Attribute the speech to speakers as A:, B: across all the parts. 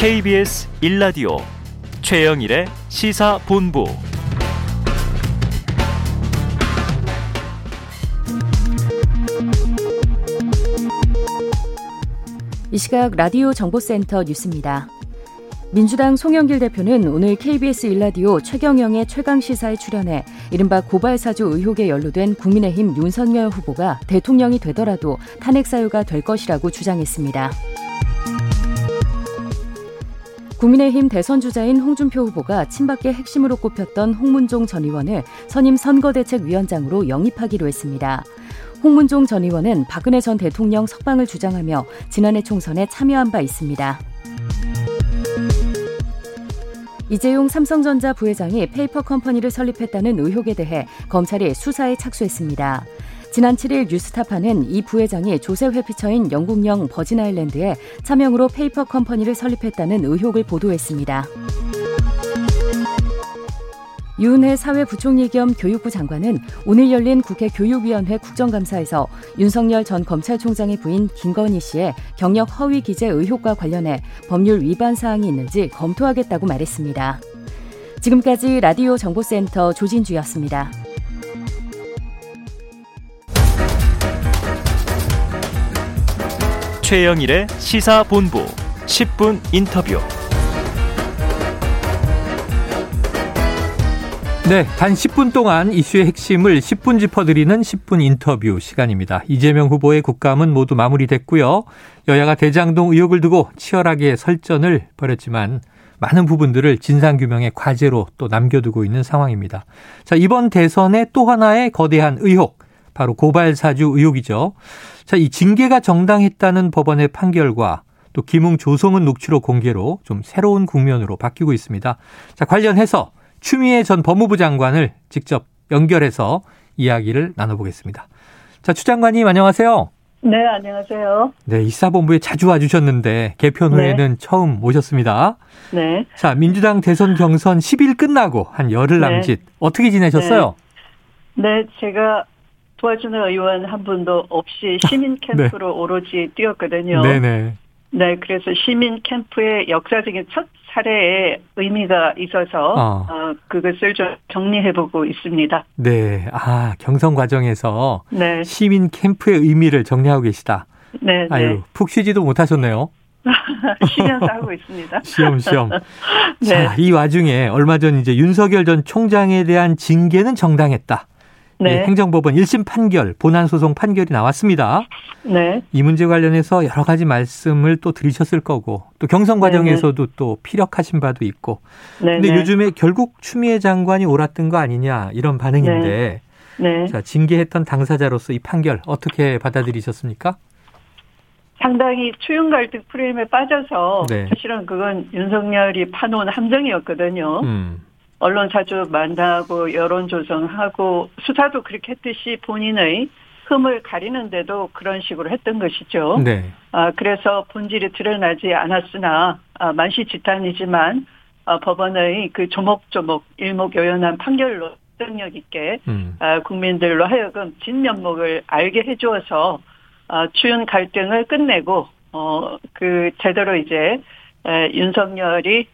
A: KBS 1라디오 최영일의 시사본부
B: 이 시각 라디오 정보센터 뉴스입니다. 민주당 송영길 대표는 오늘 KBS 일라디오 최경영의 최강 시사에 출연해 이른바 고발사주 의혹에 연루된 국민의힘 윤석열 후보가 대통령이 되더라도 탄핵 사유가 될 것이라고 주장했습니다. 국민의힘 대선 주자인 홍준표 후보가 친박계 핵심으로 꼽혔던 홍문종 전 의원을 선임 선거대책위원장으로 영입하기로 했습니다. 홍문종 전 의원은 박근혜 전 대통령 석방을 주장하며 지난해 총선에 참여한 바 있습니다. 이재용 삼성전자 부회장이 페이퍼 컴퍼니를 설립했다는 의혹에 대해 검찰이 수사에 착수했습니다. 지난 7일 뉴스타파는 이 부회장이 조세 회피처인 영국령 버진아일랜드에 차명으로 페이퍼 컴퍼니를 설립했다는 의혹을 보도했습니다. 유은혜 사회부총리 겸 교육부 장관은 오늘 열린 국회 교육위원회 국정감사에서 윤석열 전 검찰총장의 부인 김건희 씨의 경력 허위 기재 의혹과 관련해 법률 위반 사항이 있는지 검토하겠다고 말했습니다. 지금까지 라디오 정보센터 조진주였습니다.
A: 최영일의 시사본부 10분 인터뷰
C: 네, 단 10분 동안 이슈의 핵심을 10분 짚어드리는 10분 인터뷰 시간입니다. 이재명 후보의 국감은 모두 마무리됐고요. 여야가 대장동 의혹을 두고 치열하게 설전을 벌였지만 많은 부분들을 진상규명의 과제로 또 남겨두고 있는 상황입니다. 자, 이번 대선의 또 하나의 거대한 의혹, 바로 고발 사주 의혹이죠. 자, 이 징계가 정당했다는 법원의 판결과 또 김웅 조성은 녹취록 공개로 좀 새로운 국면으로 바뀌고 있습니다. 자, 관련해서 추미애 전 법무부 장관을 직접 연결해서 이야기를 나눠보겠습니다. 자, 추 장관님 안녕하세요.
D: 네, 안녕하세요.
C: 네, 이사본부에 자주 와주셨는데 개편 후에는 네. 처음 오셨습니다.
D: 네.
C: 자, 민주당 대선 경선 10일 끝나고 한 열흘 네. 남짓 네. 어떻게 지내셨어요?
D: 네. 네, 제가 도와주는 의원 한 분도 없이 시민 캠프로 네. 오로지 뛰었거든요.
C: 네네.
D: 네, 그래서 시민 캠프의 역사적인 첫 사례에 의미가 있어서 어. 어 그것을 좀 정리해보고 있습니다.
C: 네, 아 경선 과정에서
D: 네.
C: 시민 캠프의 의미를 정리하고 계시다.
D: 네, 네.
C: 아유 푹 쉬지도 못하셨네요.
D: 쉬면서 하고 있습니다.
C: 시험 시험. 네. 자, 이 와중에 얼마 전 이제 윤석열 전 총장에 대한 징계는 정당했다. 네. 행정법원 1심 판결, 본안 소송 판결이 나왔습니다.
D: 네.
C: 이 문제 관련해서 여러 가지 말씀을 또 들으셨을 거고, 또 경선 과정에서도 네네. 또 피력하신 바도 있고. 네네. 근데 요즘에 결국 추미애 장관이 옳았던 거 아니냐, 이런 반응인데. 네. 네. 자, 징계했던 당사자로서 이 판결 어떻게 받아들이셨습니까?
D: 상당히 추윤 갈등 프레임에 빠져서 네. 사실은 그건 윤석열이 파놓은 함정이었거든요. 음. 언론 사주 만나고 여론 조성하고 수사도 그렇게 했듯이 본인의 흠을 가리는데도 그런 식으로 했던 것이죠.
C: 네.
D: 아, 그래서 본질이 드러나지 않았으나 아, 만시지탄이지만 아, 법원의 그 조목조목 일목요연한 판결로 능력 있게 음. 아, 국민들로 하여금 진면목을 알게 해주어서 아, 추윤 갈등을 끝내고 어, 그 제대로 이제 에, 윤석열이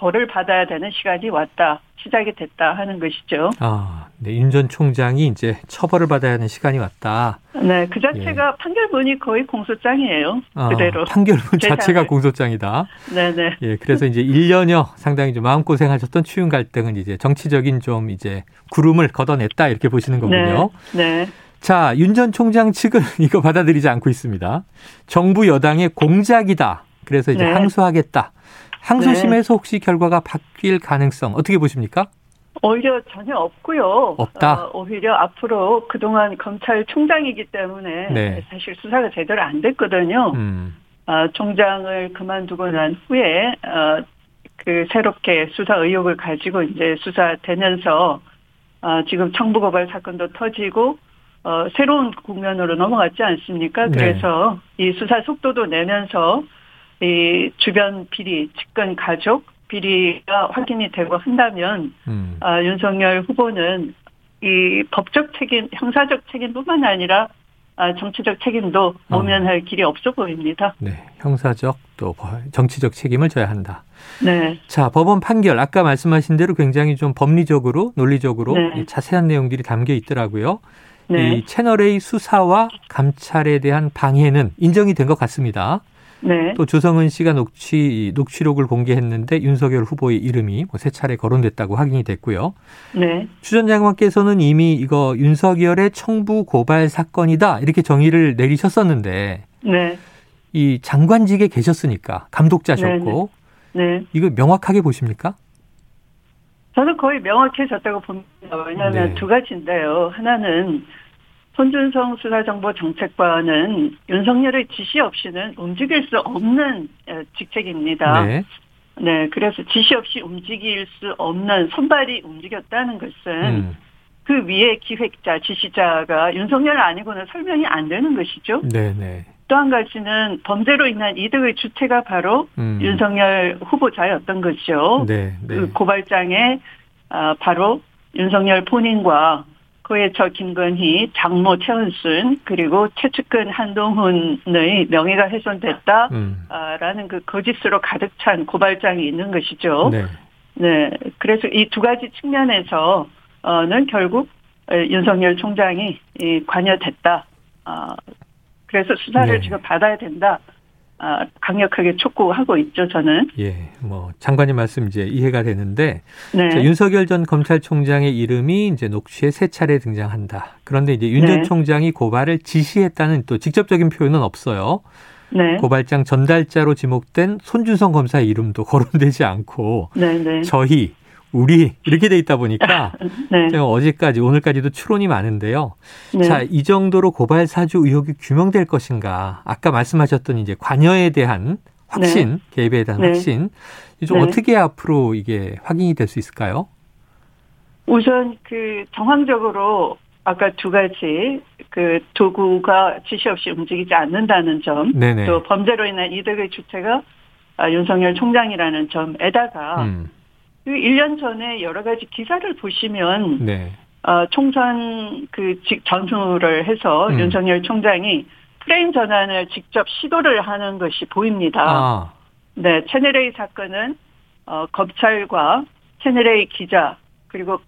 D: 벌을 받아야 되는 시간이 왔다. 시작이 됐다 하는 것이죠.
C: 아, 네. 윤 전 총장이 이제 처벌을 받아야 하는 시간이 왔다.
D: 네, 그 자체가 예. 판결문이 거의 공소장이에요. 아, 그대로.
C: 판결문 자체가 공소장이다.
D: 네, 네.
C: 예, 그래서 이제 1년여 상당히 좀 마음고생하셨던 추윤 갈등은 이제 정치적인 좀 이제 구름을 걷어냈다 이렇게 보시는 거군요.
D: 네. 네.
C: 자, 윤 전 총장 측은 이거 받아들이지 않고 있습니다. 정부 여당의 공작이다. 그래서 이제 네. 항소하겠다. 항소심에서 네. 혹시 결과가 바뀔 가능성 어떻게 보십니까?
D: 오히려 전혀 없고요.
C: 없다.
D: 어, 오히려 앞으로 그동안 검찰총장이기 때문에 네. 사실 수사가 제대로 안 됐거든요. 음. 어, 총장을 그만두고 난 후에 어, 그 새롭게 수사 의혹을 가지고 이제 수사되면서 어, 지금 청부고발 사건도 터지고 어, 새로운 국면으로 넘어갔지 않습니까? 네. 그래서 이 수사 속도도 내면서 이 주변 비리, 측근 가족 비리가 확인이 되고 한다면 음. 아, 윤석열 후보는 이 법적 책임, 형사적 책임뿐만 아니라 아, 정치적 책임도 모면할 어. 길이 없어 보입니다.
C: 네, 형사적 또 정치적 책임을 져야 한다.
D: 네.
C: 자, 법원 판결 아까 말씀하신 대로 굉장히 좀 법리적으로 논리적으로 네. 자세한 내용들이 담겨 있더라고요. 네. 이 채널 A 수사와 감찰에 대한 방해는 인정이 된 것 같습니다.
D: 네.
C: 또 조성은 씨가 녹취 녹취록을 공개했는데 윤석열 후보의 이름이 뭐 세 차례 거론됐다고 확인이 됐고요.
D: 네.
C: 추전 장관께서는 이미 이거 윤석열의 청부 고발 사건이다 이렇게 정의를 내리셨었는데
D: 네.
C: 이 장관직에 계셨으니까 감독자셨고
D: 네, 네. 네.
C: 이거 명확하게 보십니까?
D: 저는 거의 명확해졌다고 봅니다. 왜냐하면 네. 두 가지인데요. 하나는 손준성 수사정보정책관은 윤석열의 지시 없이는 움직일 수 없는 직책입니다. 네. 네, 그래서 지시 없이 움직일 수 없는 손발이 움직였다는 것은 음. 그 위에 기획자, 지시자가 윤석열 아니고는 설명이 안 되는 것이죠.
C: 네, 네.
D: 또 한 가지는 범죄로 인한 이득의 주체가 바로 음. 윤석열 후보자였던 것이죠.
C: 네, 네.
D: 그 고발장에 아, 바로 윤석열 본인과 그의 저 김건희, 장모 최은순 그리고 최측근 한동훈의 명예가 훼손됐다라는 음. 그 거짓으로 가득 찬 고발장이 있는 것이죠.
C: 네.
D: 네. 그래서 이 두 가지 측면에서는 결국 윤석열 총장이 관여됐다. 어, 그래서 수사를 네. 지금 받아야 된다. 아, 강력하게 촉구하고 있죠, 저는.
C: 예, 뭐 장관님 말씀 이제 이해가 되는데 네. 자, 윤석열 전 검찰총장의 이름이 이제 녹취에 세 차례 등장한다. 그런데 이제 윤전 네. 총장이 고발을 지시했다는 또 직접적인 표현은 없어요.
D: 네.
C: 고발장 전달자로 지목된 손준성 검사의 이름도 거론되지 않고
D: 네, 네.
C: 저희 우리 이렇게 돼 있다 보니까
D: 네.
C: 어제까지 오늘까지도 추론이 많은데요. 네. 자, 이 정도로 고발 사주 의혹이 규명될 것인가? 아까 말씀하셨던 이제 관여에 대한 확신, 네. 개입에 대한 네. 확신, 좀 네. 어떻게 앞으로 이게 확인이 될 수 있을까요?
D: 우선 그 정황적으로 아까 두 가지 그 도구가 지시 없이 움직이지 않는다는 점,
C: 네네.
D: 또 범죄로 인한 이득의 주체가 아, 윤석열 총장이라는 점에다가 음. 그 1년 전에 여러 가지 기사를 보시면
C: 네.
D: 어, 총선 그 직 전후를 해서 음. 윤석열 총장이 프레임 전환을 직접 시도를 하는 것이 보입니다.
C: 아.
D: 네, 채널A 사건은 어, 검찰과 채널A 기자 그리고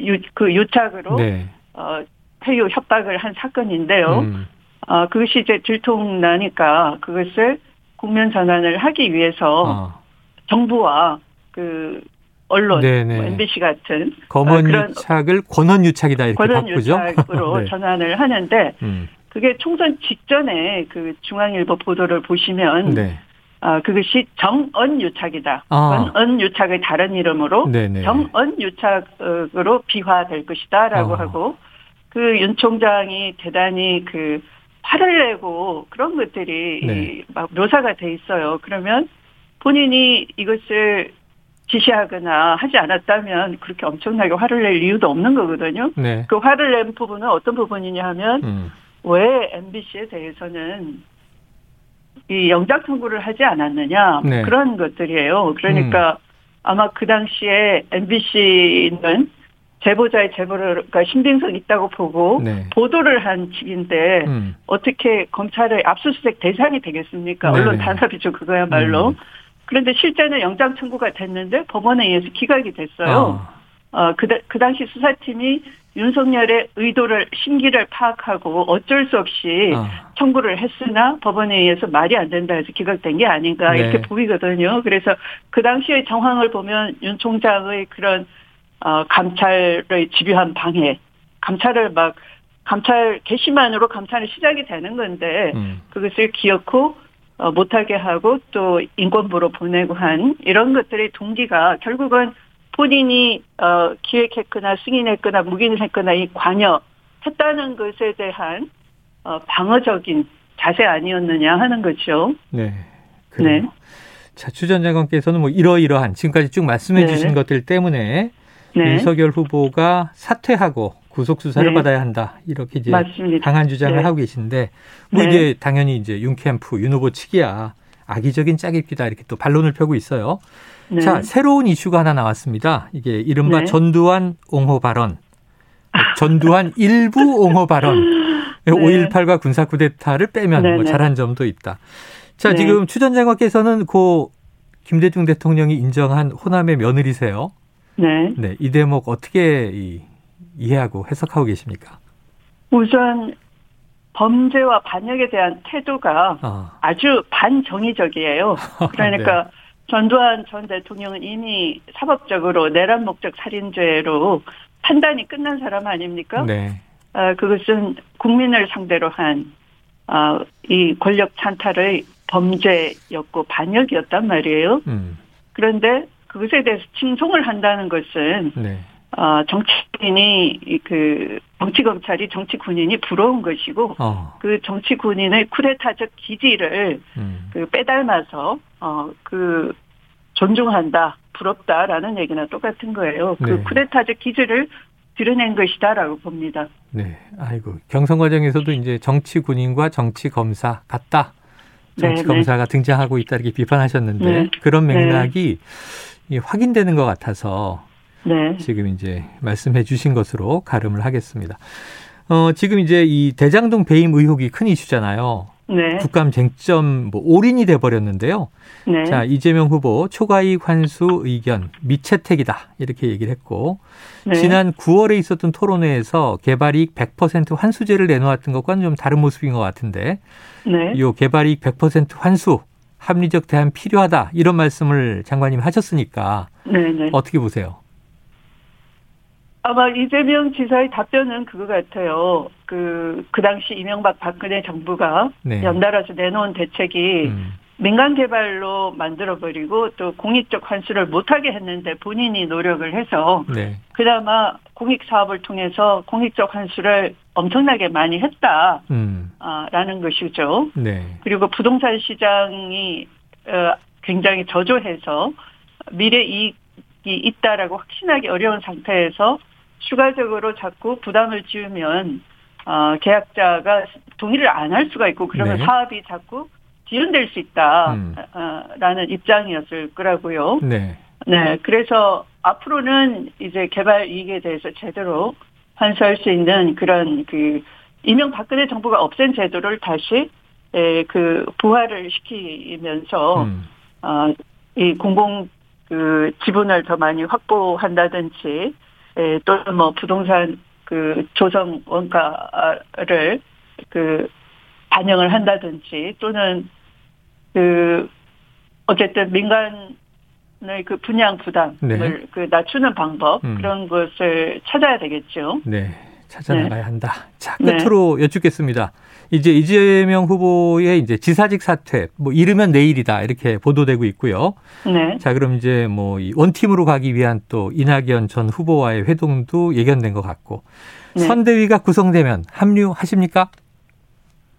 D: 유, 그 유착으로
C: 네.
D: 어, 회유 협박을 한 사건인데요.
C: 음.
D: 어, 그것이 이제 들통나니까 그것을 국면 전환을 하기 위해서
C: 아.
D: 정부와 그 언론, 뭐 MBC 같은
C: 검언 어, 유착을 권언 유착이다 이렇게
D: 권언
C: 바꾸죠.
D: 유착으로 네. 전환을 하는데
C: 음.
D: 그게 총선 직전에 그 중앙일보 보도를 보시면
C: 네.
D: 어, 그것이 정언 유착이다.
C: 아.
D: 권언 유착의 다른 이름으로
C: 네네.
D: 정언 유착으로 비화될 것이다라고
C: 어.
D: 하고 그 윤 총장이 대단히 그 화를 내고 그런 것들이
C: 네.
D: 막 묘사가 돼 있어요. 그러면 본인이 이것을 지시하거나 하지 않았다면 그렇게 엄청나게 화를 낼 이유도 없는 거거든요.
C: 네.
D: 그 화를 낸 부분은 어떤 부분이냐 하면
C: 음.
D: 왜 MBC에 대해서는 이 영장 청구를 하지 않았느냐
C: 네.
D: 그런 것들이에요. 그러니까 음. 아마 그 당시에 MBC는 제보자의 제보가 신빙성 있다고 보고
C: 네.
D: 보도를 한 측인데
C: 음.
D: 어떻게 검찰의 압수수색 대상이 되겠습니까?
C: 네네.
D: 언론 단합이죠 그거야말로.
C: 음.
D: 그런데 실제는 영장 청구가 됐는데 법원에 의해서 기각이 됐어요.
C: 어.
D: 어, 그, 그 당시 수사팀이 윤석열의 의도를, 심기를 파악하고 어쩔 수 없이
C: 어.
D: 청구를 했으나 법원에 의해서 말이 안 된다 해서 기각된 게 아닌가
C: 네.
D: 이렇게 보이거든요. 그래서 그 당시의 정황을 보면 윤 총장의 그런, 어, 감찰의 집요한 방해, 감찰을 막, 감찰 개시만으로 감찰이 시작이 되는 건데,
C: 음.
D: 그것을 기어코 어, 못하게 하고 또 인권부로 보내고 한 이런 것들의 동기가 결국은 본인이 어, 기획했거나 승인했거나 묵인했거나 이 관여했다는 것에 대한 어, 방어적인 자세 아니었느냐 하는 거죠.
C: 네. 그래요.
D: 네.
C: 자, 추전 장관께서는 뭐 이러이러한 지금까지 쭉 말씀해
D: 네.
C: 주신 것들 때문에
D: 네.
C: 윤석열 후보가 사퇴하고 구속 수사를
D: 네.
C: 받아야 한다. 이렇게 이제
D: 맞습니다.
C: 강한 주장을
D: 네.
C: 하고 계신데 뭐
D: 네.
C: 이게 당연히 이제 윤 캠프 윤 후보 측이야. 악의적인 짜깁기다 이렇게 또 반론을 펴고 있어요.
D: 네.
C: 자, 새로운 이슈가 하나 나왔습니다. 이게 이른바
D: 네.
C: 전두환 옹호 발언. 전두환 일부 옹호 발언. 네. 5.18과 군사 쿠데타를 빼면 뭐 잘한 점도 있다. 자, 네. 지금 추 전 장관께서는 고 김대중 대통령이 인정한 호남의 며느리세요.
D: 네.
C: 네, 이 대목 어떻게 이, 이해하고 해석하고 계십니까?
D: 우선 범죄와 반역에 대한 태도가 어. 아주 반정의적이에요. 그러니까 네. 전두환 전 대통령은 이미 사법적으로 내란 목적 살인죄로 판단이 끝난 사람 아닙니까?
C: 네.
D: 어, 그것은 국민을 상대로 한, 어, 이 권력 찬탈의 범죄였고 반역이었단 말이에요.
C: 음.
D: 그런데 그것에 대해서 칭송을 한다는 것은
C: 네.
D: 어, 정치인이 그 정치 검찰이 정치 군인이 부러운 것이고
C: 어.
D: 그 정치 군인의 쿠데타적 기질을
C: 음.
D: 그 빼닮아서 어 그 존중한다 부럽다라는 얘기나 똑같은 거예요. 그 네. 쿠데타적 기질을 드러낸 것이다라고 봅니다.
C: 네, 아이고 경선 과정에서도 이제 정치 군인과 정치 검사 같다. 정치 네, 검사가 네. 등장하고 있다 이렇게 비판하셨는데 네. 그런 네. 맥락이 확인되는 것 같아서
D: 네.
C: 지금 이제 말씀해 주신 것으로 가름을 하겠습니다. 어, 지금 이제 이 대장동 배임 의혹이 큰 이슈잖아요.
D: 네.
C: 국감 쟁점 뭐 올인이 돼 버렸는데요.
D: 네.
C: 자, 이재명 후보 초과이익 환수 의견 미채택이다. 이렇게 얘기를 했고 네. 지난 9월에 있었던 토론회에서 개발이익 100% 환수제를 내놓았던 것과는 좀 다른 모습인 것 같은데
D: 네.
C: 이 개발이익 100% 환수 합리적 대안 필요하다. 이런 말씀을 장관님 하셨으니까
D: 네, 네.
C: 어떻게 보세요?
D: 아마 이재명 지사의 답변은 그거 같아요. 그, 그 당시 이명박 박근혜 정부가 네. 연달아서 내놓은 대책이 음. 민간 개발로 만들어버리고 또 공익적 환수를 못하게 했는데 본인이 노력을 해서
C: 네.
D: 그나마 공익 사업을 통해서 공익적 환수를 엄청나게 많이 했다라는
C: 음.
D: 아, 것이죠.
C: 네.
D: 그리고 부동산 시장이 어, 굉장히 저조해서 미래 이익이 있다라고 확신하기 어려운 상태에서 추가적으로 자꾸 부담을 지으면 어, 계약자가 동의를 안 할 수가 있고 그러면 네. 사업이 자꾸 지연될 수 있다라는 음. 입장이었을 거라고요.
C: 네.
D: 네. 그래서 앞으로는 이제 개발 이익에 대해서 제대로 환수할 수 있는 그런 그 이명 박근혜 정부가 없앤 제도를 다시 에, 그 부활을 시키면서 음. 어 이 공공 그 지분을 더 많이 확보한다든지 예, 또는 뭐 부동산 그 조성 원가를 그 반영을 한다든지 또는 그 어쨌든 민간의 그 분양 부담을 네. 그 낮추는 방법 음. 그런 것을 찾아야 되겠죠.
C: 네. 찾아나가야 네. 한다. 자, 끝으로 네. 여쭙겠습니다. 이제 이재명 후보의 이제 지사직 사퇴, 뭐 이르면 내일이다 이렇게 보도되고 있고요.
D: 네.
C: 자, 그럼 이제 뭐 원팀으로 가기 위한 또 이낙연 전 후보와의 회동도 예견된 것 같고 네. 선대위가 구성되면 합류하십니까?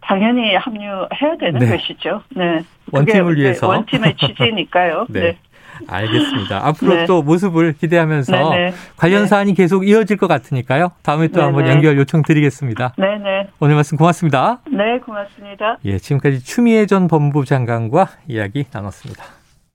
D: 당연히 합류해야 되는 네. 것이죠. 네.
C: 원팀을 위해서
D: 원팀의 취지니까요.
C: 네. 네. 알겠습니다. 앞으로 네. 또 모습을 기대하면서 네네. 네. 관련 네. 사안이 계속 이어질 것 같으니까요. 다음에 또 네네. 한번 연결 요청드리겠습니다.
D: 네네.
C: 오늘 말씀 고맙습니다.
D: 네, 고맙습니다.
C: 예, 지금까지 추미애 전 법무부 장관과 이야기 나눴습니다.